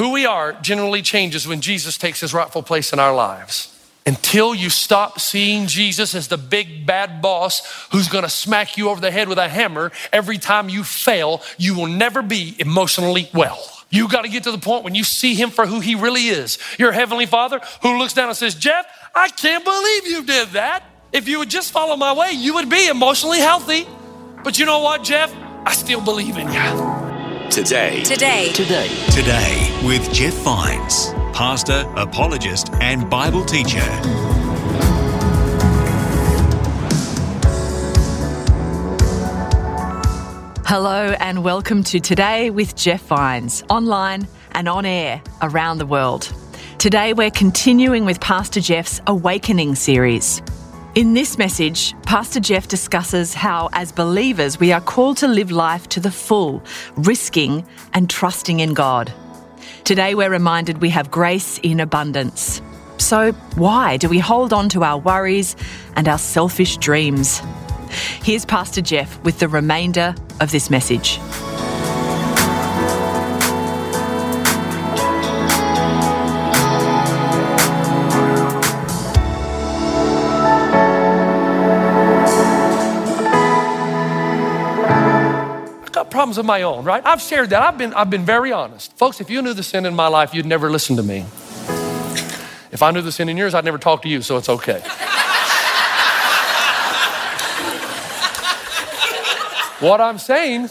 Who we are generally changes when Jesus takes his rightful place in our lives. Until you stop seeing Jesus as the big bad boss who's gonna smack you over the head with a hammer every time you fail, you will never be emotionally well. You got to get to the point when you see him for who he really is. Your heavenly father who looks down and says, Jeff, I can't believe you did that. If you would just follow my way, you would be emotionally healthy. But you know what, Jeff? I still believe in you. Today. Today. Today. Today with Jeff Vines, pastor, apologist, and Bible teacher. Hello and welcome to Today with Jeff Vines, online and on air around the world. Today we're continuing with Pastor Jeff's Awakening series. In this message, Pastor Jeff discusses how, as believers, we are called to live life to the full, risking and trusting in God. Today, we're reminded we have grace in abundance. So, why do we hold on to our worries and our selfish dreams? Here's Pastor Jeff with the remainder of this message. Problems of my own, right? I've shared that. I've been, I've been very honest. Folks, if you knew the sin in my life, you'd never listen to me. If I knew the sin in yours, I'd never talk to you, so it's okay. what I'm saying,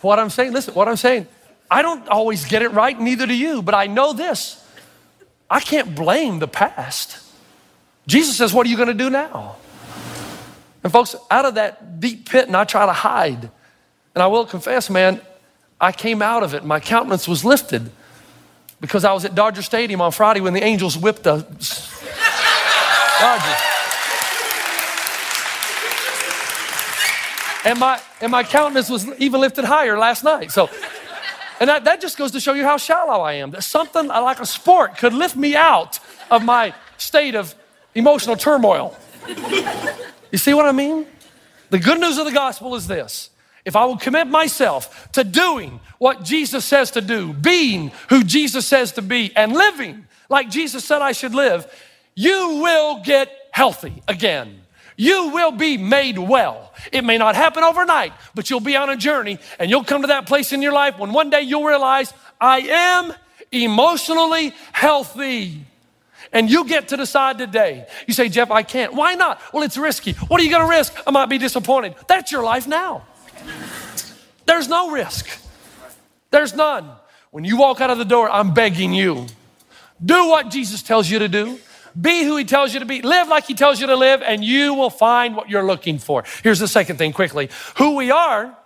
what I'm saying, listen, what I'm saying, I don't always get it right, neither do you, but I know this. I can't blame the past. Jesus says, What are you going to do now? And folks, out of that deep pit, and I try to hide. And I will confess, man, I came out of it. My countenance was lifted because I was at Dodger Stadium on Friday when the Angels whipped us. Dodgers. And my, and my countenance was even lifted higher last night. So, and that, that just goes to show you how shallow I am. That something like a sport could lift me out of my state of emotional turmoil. You see what I mean? The good news of the gospel is this. If I will commit myself to doing what Jesus says to do, being who Jesus says to be, and living like Jesus said I should live, you will get healthy again. You will be made well. It may not happen overnight, but you'll be on a journey and you'll come to that place in your life when one day you'll realize, I am emotionally healthy. And you get to decide today. You say, Jeff, I can't. Why not? Well, it's risky. What are you going to risk? I might be disappointed. That's your life now. There's no risk. There's none. When you walk out of the door, I'm begging you do what Jesus tells you to do. Be who he tells you to be. Live like he tells you to live, and you will find what you're looking for. Here's the second thing quickly who we are,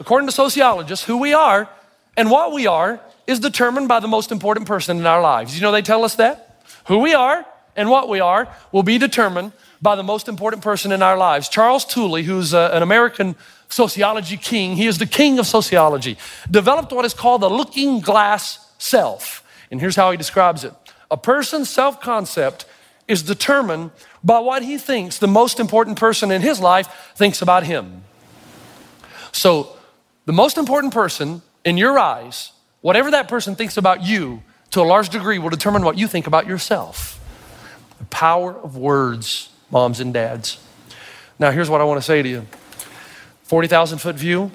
according to sociologists, who we are and what we are is determined by the most important person in our lives. You know, they tell us that. Who we are and what we are will be determined by the most important person in our lives. Charles Cooley, who's uh, an American sociology king, he is the king of sociology, developed what is called the looking glass self. And here's how he describes it a person's self concept is determined by what he thinks the most important person in his life thinks about him. So, the most important person in your eyes, whatever that person thinks about you, to a large degree will determine what you think about yourself. The power of words, moms and dads. Now, here's what I want to say to you 40,000 foot view.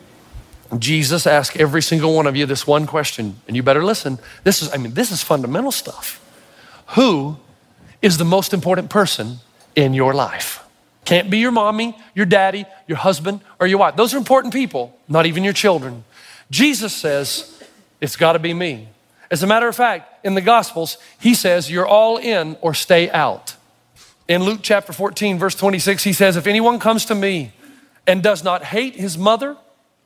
Jesus asked every single one of you this one question, and you better listen. This is, I mean, this is fundamental stuff. Who is the most important person in your life? Can't be your mommy, your daddy, your husband, or your wife. Those are important people, not even your children. Jesus says, it's got to be me. As a matter of fact, in the Gospels, he says, you're all in or stay out. In Luke chapter 14, verse 26, he says, If anyone comes to me and does not hate his mother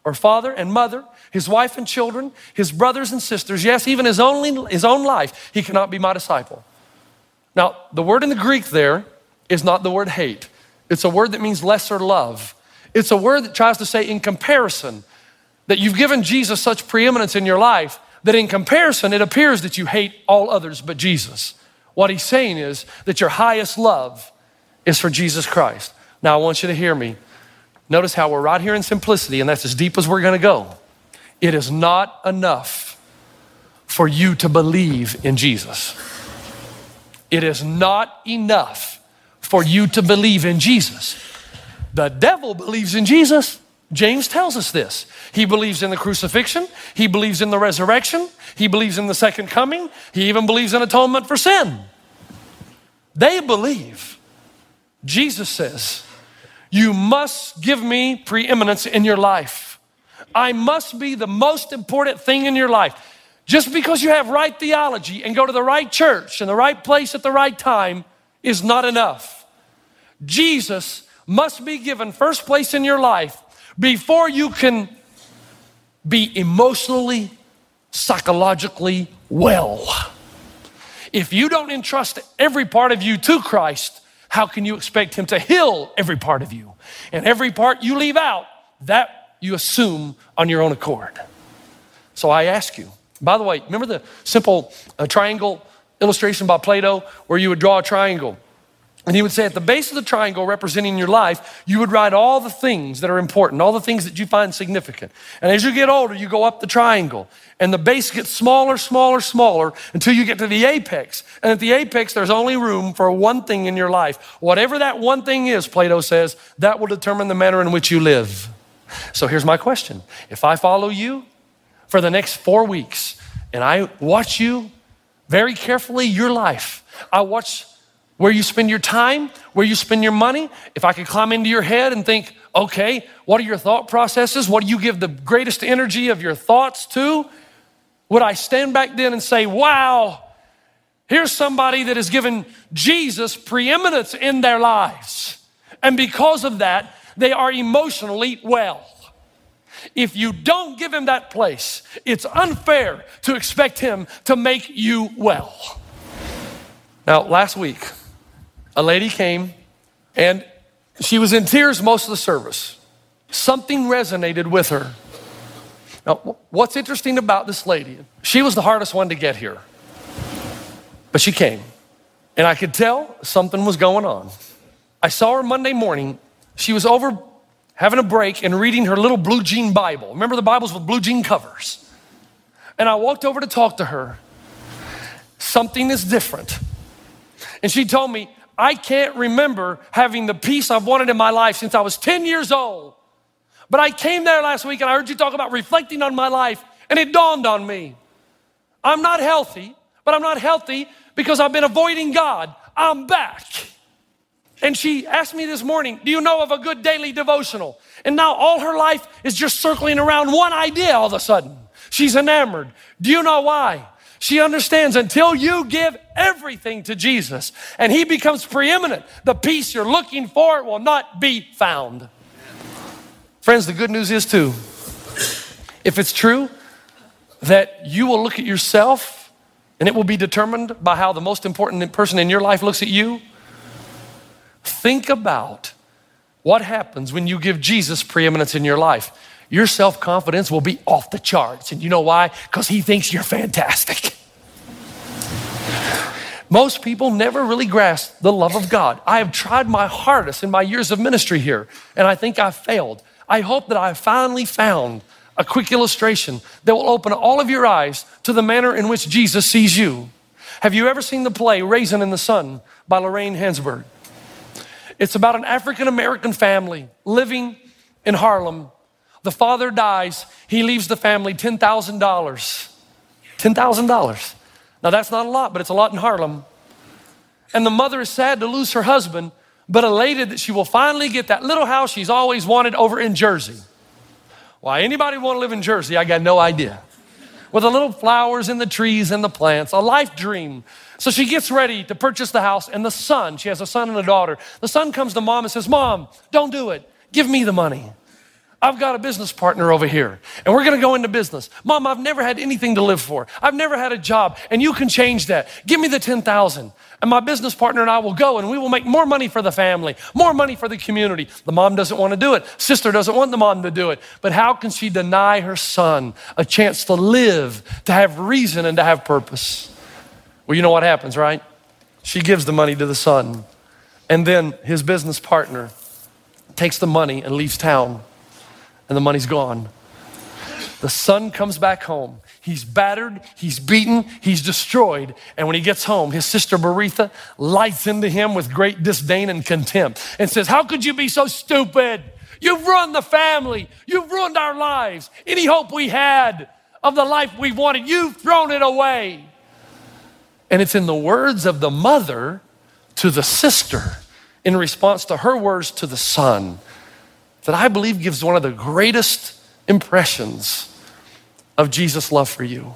or father and mother, his wife and children, his brothers and sisters, yes, even his, only, his own life, he cannot be my disciple. Now, the word in the Greek there is not the word hate, it's a word that means lesser love. It's a word that tries to say, in comparison, that you've given Jesus such preeminence in your life that in comparison, it appears that you hate all others but Jesus. What he's saying is that your highest love is for Jesus Christ. Now, I want you to hear me. Notice how we're right here in simplicity, and that's as deep as we're going to go. It is not enough for you to believe in Jesus. It is not enough for you to believe in Jesus. The devil believes in Jesus. James tells us this. He believes in the crucifixion, he believes in the resurrection, he believes in the second coming, he even believes in atonement for sin. They believe. Jesus says, You must give me preeminence in your life. I must be the most important thing in your life. Just because you have right theology and go to the right church and the right place at the right time is not enough. Jesus must be given first place in your life before you can be emotionally, psychologically well. If you don't entrust every part of you to Christ, how can you expect Him to heal every part of you? And every part you leave out, that you assume on your own accord. So I ask you, by the way, remember the simple uh, triangle illustration by Plato where you would draw a triangle? And he would say, at the base of the triangle representing your life, you would write all the things that are important, all the things that you find significant. And as you get older, you go up the triangle, and the base gets smaller, smaller, smaller until you get to the apex. And at the apex, there's only room for one thing in your life. Whatever that one thing is, Plato says, that will determine the manner in which you live. So here's my question If I follow you for the next four weeks, and I watch you very carefully, your life, I watch where you spend your time, where you spend your money. If I could climb into your head and think, okay, what are your thought processes? What do you give the greatest energy of your thoughts to? Would I stand back then and say, wow, here's somebody that has given Jesus preeminence in their lives. And because of that, they are emotionally well. If you don't give him that place, it's unfair to expect him to make you well. Now, last week, a lady came and she was in tears most of the service. Something resonated with her. Now, what's interesting about this lady, she was the hardest one to get here, but she came. And I could tell something was going on. I saw her Monday morning. She was over having a break and reading her little blue jean Bible. Remember the Bibles with blue jean covers? And I walked over to talk to her. Something is different. And she told me, I can't remember having the peace I've wanted in my life since I was 10 years old. But I came there last week and I heard you talk about reflecting on my life, and it dawned on me. I'm not healthy, but I'm not healthy because I've been avoiding God. I'm back. And she asked me this morning, Do you know of a good daily devotional? And now all her life is just circling around one idea all of a sudden. She's enamored. Do you know why? She understands until you give everything to Jesus and He becomes preeminent, the peace you're looking for will not be found. Friends, the good news is too, if it's true that you will look at yourself and it will be determined by how the most important person in your life looks at you, think about what happens when you give Jesus preeminence in your life your self confidence will be off the charts. And you know why? Because he thinks you're fantastic. Most people never really grasp the love of God. I have tried my hardest in my years of ministry here, and I think I've failed. I hope that I finally found a quick illustration that will open all of your eyes to the manner in which Jesus sees you. Have you ever seen the play Raisin in the Sun by Lorraine Hansberry? It's about an African American family living in Harlem the father dies, he leaves the family $10,000. $10,000. Now, that's not a lot, but it's a lot in Harlem. And the mother is sad to lose her husband, but elated that she will finally get that little house she's always wanted over in Jersey. Why anybody want to live in Jersey, I got no idea. With the little flowers and the trees and the plants, a life dream. So she gets ready to purchase the house, and the son, she has a son and a daughter. The son comes to mom and says, Mom, don't do it. Give me the money. I've got a business partner over here, and we're gonna go into business. Mom, I've never had anything to live for. I've never had a job, and you can change that. Give me the 10,000. And my business partner and I will go and we will make more money for the family, more money for the community. The mom doesn't want to do it. Sister doesn't want the mom to do it. But how can she deny her son a chance to live, to have reason, and to have purpose? Well, you know what happens, right? She gives the money to the son. And then his business partner takes the money and leaves town, and the money's gone. The son comes back home. He's battered, he's beaten, he's destroyed. And when he gets home, his sister Beneatha lights into him with great disdain and contempt and says, How could you be so stupid? You've ruined the family, you've ruined our lives. Any hope we had of the life we wanted, you've thrown it away. And it's in the words of the mother to the sister in response to her words to the son that I believe gives one of the greatest impressions of Jesus' love for you.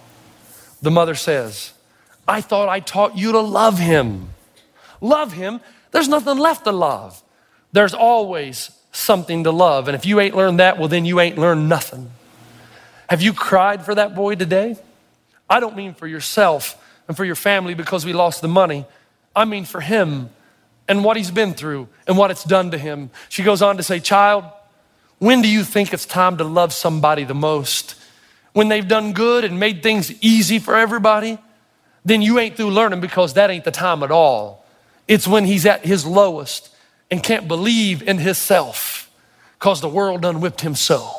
The mother says, I thought I taught you to love him. Love him, there's nothing left to love. There's always something to love. And if you ain't learned that, well, then you ain't learned nothing. Have you cried for that boy today? I don't mean for yourself and for your family because we lost the money. I mean for him and what he's been through and what it's done to him. She goes on to say, Child, when do you think it's time to love somebody the most? When they've done good and made things easy for everybody? Then you ain't through learning because that ain't the time at all. It's when he's at his lowest and can't believe in himself because the world done whipped him so.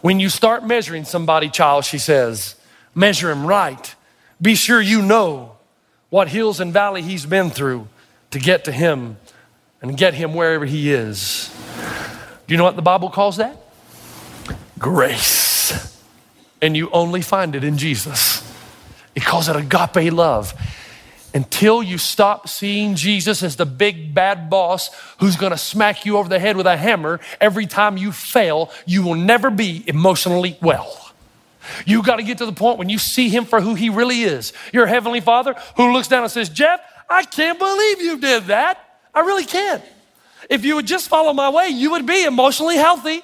When you start measuring somebody, child, she says, measure him right. Be sure you know what hills and valley he's been through to get to him and get him wherever he is. Do you know what the Bible calls that? Grace. And you only find it in Jesus. It calls it agape love. Until you stop seeing Jesus as the big bad boss who's gonna smack you over the head with a hammer every time you fail, you will never be emotionally well. You got to get to the point when you see him for who he really is. Your heavenly father who looks down and says, Jeff, I can't believe you did that. I really can't. If you would just follow my way, you would be emotionally healthy.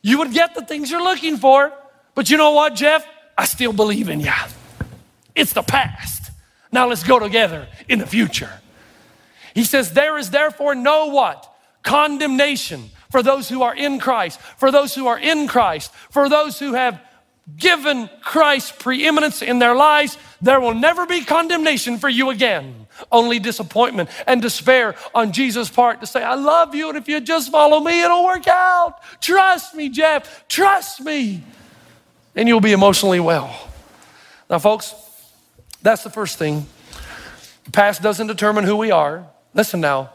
You would get the things you're looking for. But you know what, Jeff? I still believe in you. It's the past. Now let's go together in the future. He says, There is therefore no what? Condemnation for those who are in Christ, for those who are in Christ, for those who have given Christ preeminence in their lives, there will never be condemnation for you again. Only disappointment and despair on Jesus' part to say, I love you, and if you just follow me, it'll work out. Trust me, Jeff. Trust me. And you'll be emotionally well. Now, folks, that's the first thing. The past doesn't determine who we are. Listen now,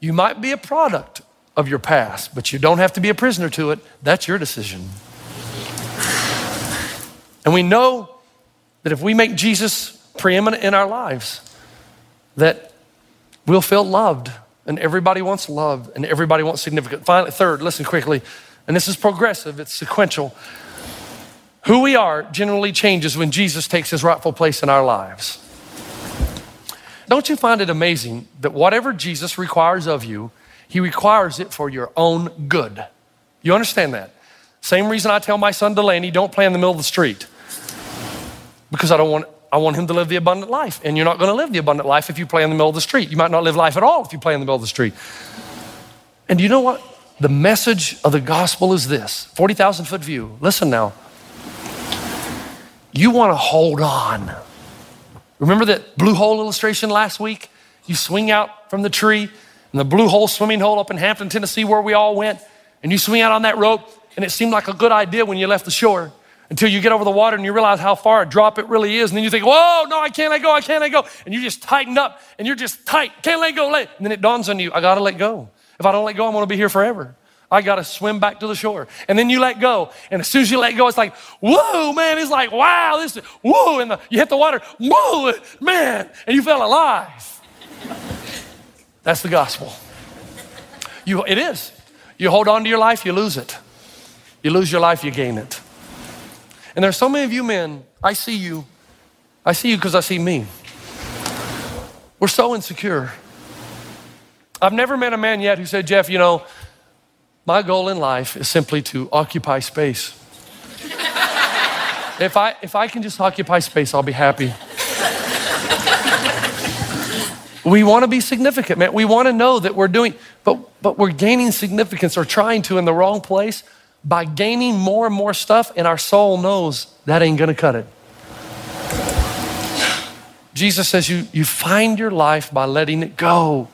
you might be a product of your past, but you don't have to be a prisoner to it. That's your decision. And we know that if we make Jesus preeminent in our lives, that we'll feel loved and everybody wants love and everybody wants significance. Finally, third, listen quickly, and this is progressive, it's sequential. Who we are generally changes when Jesus takes his rightful place in our lives. Don't you find it amazing that whatever Jesus requires of you, he requires it for your own good? You understand that? Same reason I tell my son Delaney, don't play in the middle of the street because I don't want I want him to live the abundant life. And you're not going to live the abundant life if you play in the middle of the street. You might not live life at all if you play in the middle of the street. And you know what? The message of the gospel is this 40,000 foot view. Listen now. You want to hold on. Remember that blue hole illustration last week? You swing out from the tree and the blue hole swimming hole up in Hampton, Tennessee, where we all went, and you swing out on that rope, and it seemed like a good idea when you left the shore until you get over the water and you realize how far a drop it really is. And then you think, whoa, no, I can't let go, I can't let go. And you just tighten up and you're just tight, can't let go. Let. And then it dawns on you, I gotta let go. If I don't let go, I'm gonna be here forever. I gotta swim back to the shore. And then you let go. And as soon as you let go, it's like, whoa, man, it's like, wow, this is, whoa. And the, you hit the water, whoa, man, and you felt alive. That's the gospel. You, it is. You hold on to your life, you lose it. You lose your life, you gain it. And there's so many of you men, I see you. I see you because I see me. We're so insecure. I've never met a man yet who said, Jeff, you know, My goal in life is simply to occupy space. if, I, if I can just occupy space, I'll be happy. we want to be significant, man. We want to know that we're doing, but, but we're gaining significance or trying to in the wrong place by gaining more and more stuff, and our soul knows that ain't to cut it. Jesus says you, you find your life by letting it go.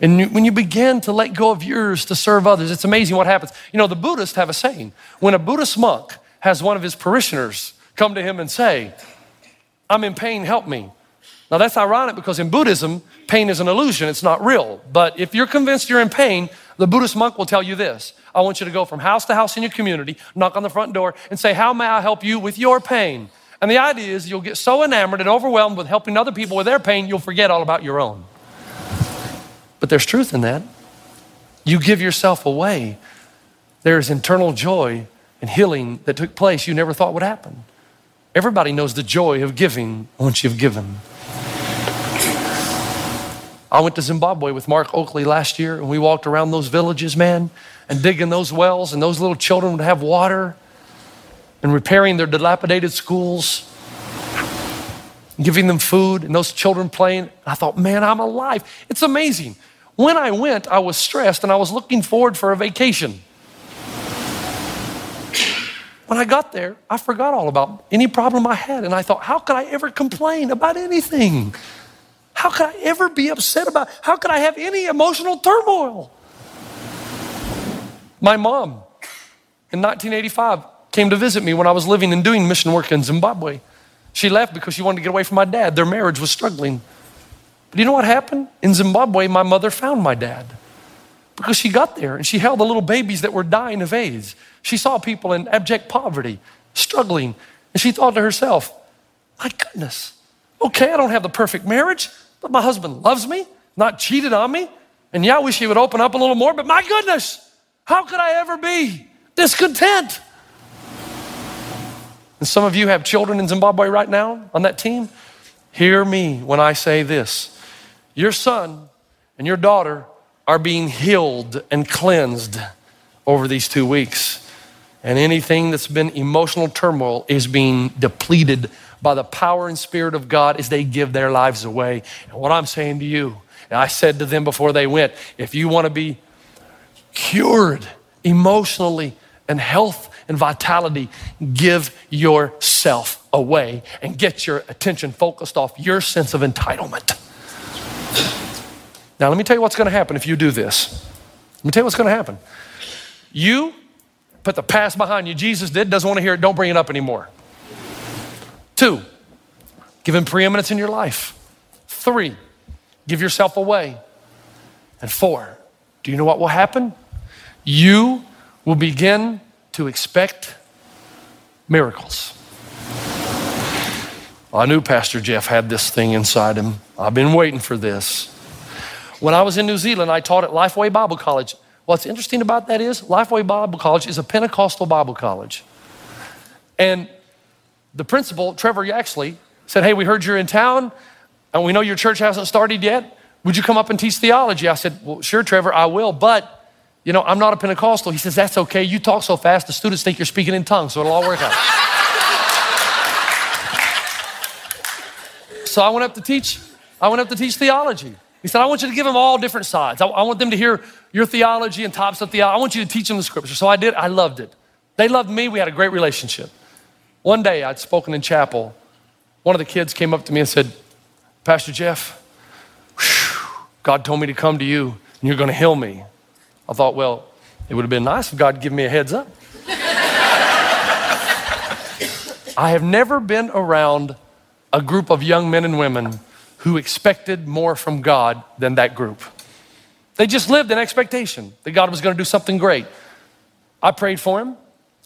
And you, when you begin to let go of yours to serve others, it's amazing what happens. You know, the Buddhists have a saying when a Buddhist monk has one of his parishioners come to him and say, I'm in pain, help me. Now, that's ironic because in Buddhism, pain is an illusion, it's not real. But if you're convinced you're in pain, the Buddhist monk will tell you this I want you to go from house to house in your community, knock on the front door, and say, How may I help you with your pain? And the idea is you'll get so enamored and overwhelmed with helping other people with their pain, you'll forget all about your own. But there's truth in that. You give yourself away, there's internal joy and healing that took place you never thought would happen. Everybody knows the joy of giving once you've given. I went to Zimbabwe with Mark Oakley last year and we walked around those villages, man, and digging those wells, and those little children would have water and repairing their dilapidated schools, giving them food, and those children playing. I thought, man, I'm alive. It's amazing. When I went, I was stressed and I was looking forward for a vacation. When I got there, I forgot all about any problem I had, and I thought, how could I ever complain about anything? How could I ever be upset about? How could I have any emotional turmoil? My mom in 1985 came to visit me when I was living and doing mission work in Zimbabwe. She left because she wanted to get away from my dad. Their marriage was struggling. But you know what happened? In Zimbabwe, my mother found my dad because she got there and she held the little babies that were dying of AIDS. She saw people in abject poverty, struggling, and she thought to herself, my goodness, okay, I don't have the perfect marriage, but my husband loves me, not cheated on me. And yeah, I wish he would open up a little more, but my goodness, how could I ever be discontent? And some of you have children in Zimbabwe right now on that team. Hear me when I say this your son and your daughter are being healed and cleansed over these two weeks. And anything that's been emotional turmoil is being depleted by the power and spirit of God as they give their lives away. And what I'm saying to you, and I said to them before they went, if you want to be cured emotionally and health and vitality, give yourself away and get your attention focused off your sense of entitlement. Now, let me tell you what's going to happen if you do this. Let me tell you what's going to happen. You put the past behind you. Jesus did, doesn't want to hear it, don't bring it up anymore. Two, give him preeminence in your life. Three, give yourself away. And four, do you know what will happen? You will begin to expect miracles. I knew Pastor Jeff had this thing inside him. I've been waiting for this. When I was in New Zealand, I taught at Lifeway Bible College. What's interesting about that is Lifeway Bible College is a Pentecostal Bible college. And the principal, Trevor Yaxley, said, Hey, we heard you're in town and we know your church hasn't started yet. Would you come up and teach theology? I said, Well, sure, Trevor, I will, but you know, I'm not a Pentecostal. He says, That's okay. You talk so fast, the students think you're speaking in tongues, so it'll all work out. so I went up to teach. I went up to teach theology. He said, I want you to give them all different sides. I, I want them to hear your theology and tops of theology. I want you to teach them the scripture. So I did. I loved it. They loved me. We had a great relationship. One day I'd spoken in chapel. One of the kids came up to me and said, Pastor Jeff, God told me to come to you and you're going to heal me. I thought, well, it would have been nice if God had given me a heads up. I have never been around a group of young men and women who expected more from God than that group. They just lived in expectation that God was going to do something great. I prayed for him.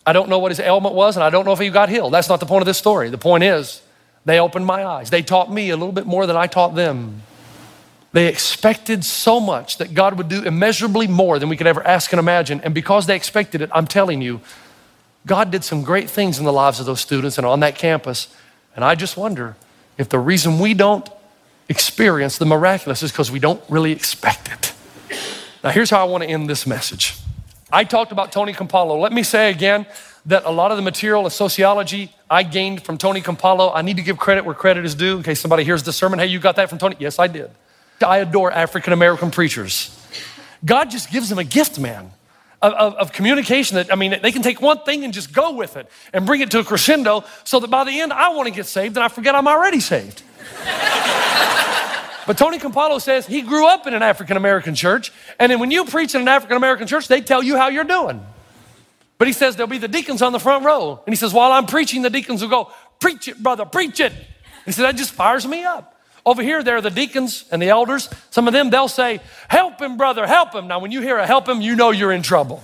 I don't know what his ailment was, and I don't know if he got healed. That's not the point of this story. The point is, they opened my eyes. They taught me a little bit more than I taught them. They expected so much that God would do immeasurably more than we could ever ask and imagine. And because they expected it, I'm telling you, God did some great things in the lives of those students and on that campus. And I just wonder if the reason we don't experience the miraculous is because we don't really expect it. Now, here's how I want to end this message. I talked about Tony Campolo. Let me say again that a lot of the material of sociology I gained from Tony Campolo, I need to give credit where credit is due in case somebody hears the sermon. Hey, you got that from Tony? Yes, I did. I adore African American preachers. God just gives them a gift, man, of, of, of, communication that, I mean, they can take one thing and just go with it and bring it to a crescendo so that by the end I want to get saved and I forget I'm already saved. but Tony Campolo says he grew up in an African American church, and then when you preach in an African American church, they tell you how you're doing. But he says there'll be the deacons on the front row. And he says, while I'm preaching, the deacons will go, Preach it, brother, preach it. He said, That just fires me up. Over here, there are the deacons and the elders. Some of them, they'll say, Help him, brother, help him. Now, when you hear a help him, you know you're in trouble.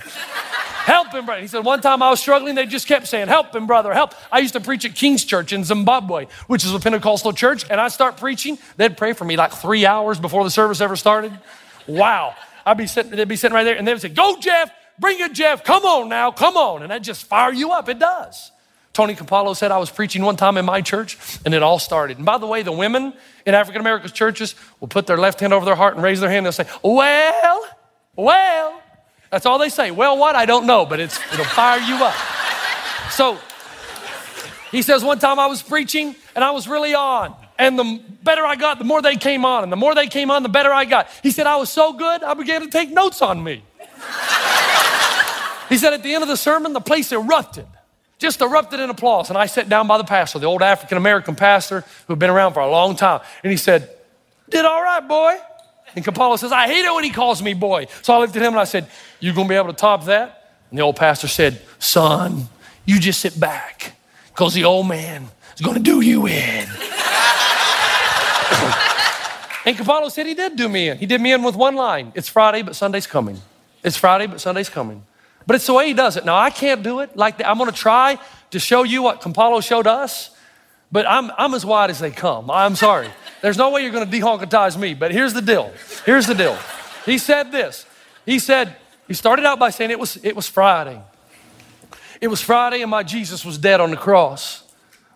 Help him, brother. He said, One time I was struggling, they just kept saying, Help him, brother, help. I used to preach at King's Church in Zimbabwe, which is a Pentecostal church, and I start preaching. They'd pray for me like three hours before the service ever started. Wow. I'd be sitting, they'd be sitting right there, and they'd say, Go, Jeff, Bring it, Jeff. Come on now. Come on. And that just fire you up. It does. Tony Campolo said I was preaching one time in my church and it all started. And by the way, the women in African American churches will put their left hand over their heart and raise their hand and they'll say, Well, well. That's all they say. Well, what? I don't know, but it's, it'll fire you up. So he says, One time I was preaching and I was really on. And the better I got, the more they came on. And the more they came on, the better I got. He said, I was so good, I began to take notes on me. He said at the end of the sermon, the place erupted, just erupted in applause. And I sat down by the pastor, the old African American pastor who'd been around for a long time. And he said, Did all right, boy. And Campolo says, I hate it when he calls me boy. So I looked at him and I said, You gonna be able to top that? And the old pastor said, Son, you just sit back, because the old man is gonna do you in. and Campolo said he did do me in. He did me in with one line It's Friday, but Sunday's coming. It's Friday, but Sunday's coming. But it's the way he does it. Now, I can't do it like that. I'm going to try to show you what Campolo showed us, but I'm, I'm as wide as they come. I'm sorry. There's no way you're going to dehonkatize me, but here's the deal. Here's the deal. He said this. He said, he started out by saying it was, it was Friday. It was Friday and my Jesus was dead on the cross.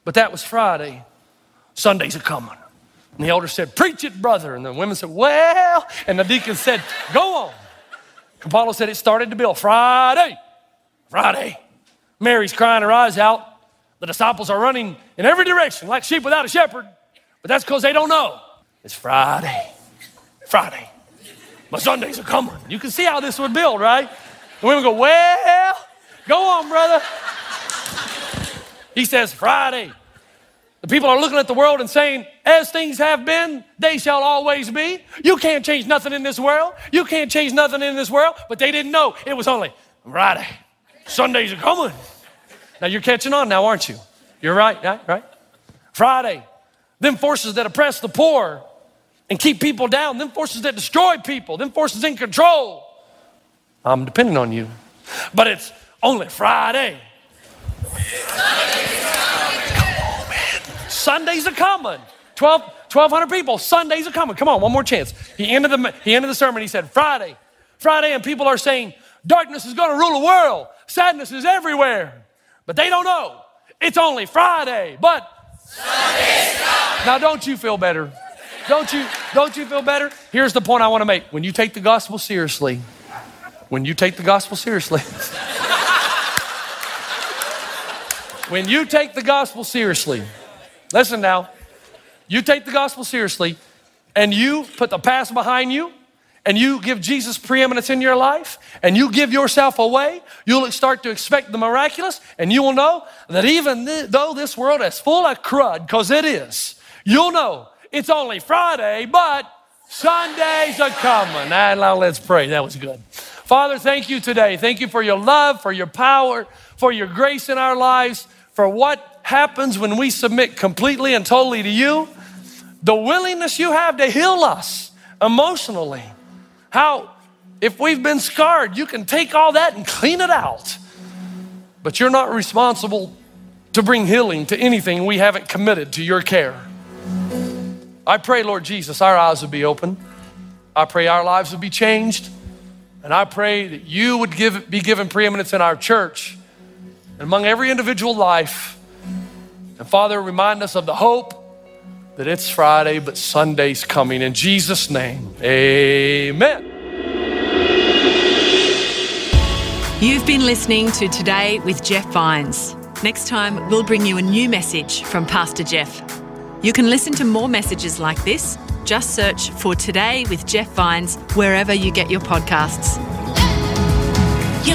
But that was Friday. Sunday's a coming. And the elder said, Preach it, brother. And the women said, Well, and the deacon said, Go on. Campolo said it started to build Friday, Friday. Mary's crying her eyes out. The disciples are running in every direction like sheep without a shepherd, but that's because they don't know. It's Friday, Friday. My Sundays are coming. You can see how this would build, right? The women go, Well, go on, brother. He says, Friday, the people are looking at the world and saying, as things have been, they shall always be. You can't change nothing in this world. You can't change nothing in this world. But they didn't know it was only Friday. Sundays are coming. Now you're catching on now, aren't you? You're right, right, right? Friday. Them forces that oppress the poor and keep people down, them forces that destroy people, them forces in control. I'm depending on you. But it's only Friday. Sundays are coming. 12, 1,200 people, Sundays are coming. Come on, one more chance. He ended, the, he ended the sermon. He said, Friday, Friday, and people are saying, darkness is going to rule the world. Sadness is everywhere. But they don't know. It's only Friday, but now don't you feel better? Don't you, don't you feel better? Here's the point I want to make. When you take the gospel seriously, when you take the gospel seriously, when you take the gospel seriously, Listen now. You take the gospel seriously and you put the past behind you and you give Jesus preeminence in your life and you give yourself away, you'll start to expect the miraculous and you will know that even th- though this world is full of crud, because it is, you'll know it's only Friday, but Sundays are coming. Ah, now let's pray. That was good. Father, thank you today. Thank you for your love, for your power, for your grace in our lives, for what happens when we submit completely and totally to you, the willingness you have to heal us emotionally. How, if we've been scarred, you can take all that and clean it out. But you're not responsible to bring healing to anything we haven't committed to your care. I pray, Lord Jesus, our eyes would be open. I pray our lives would be changed. And I pray that you would give, be given preeminence in our church and among every individual life and Father, remind us of the hope that it's Friday, but Sunday's coming. In Jesus' name, amen. You've been listening to Today with Jeff Vines. Next time, we'll bring you a new message from Pastor Jeff. You can listen to more messages like this. Just search for Today with Jeff Vines wherever you get your podcasts. You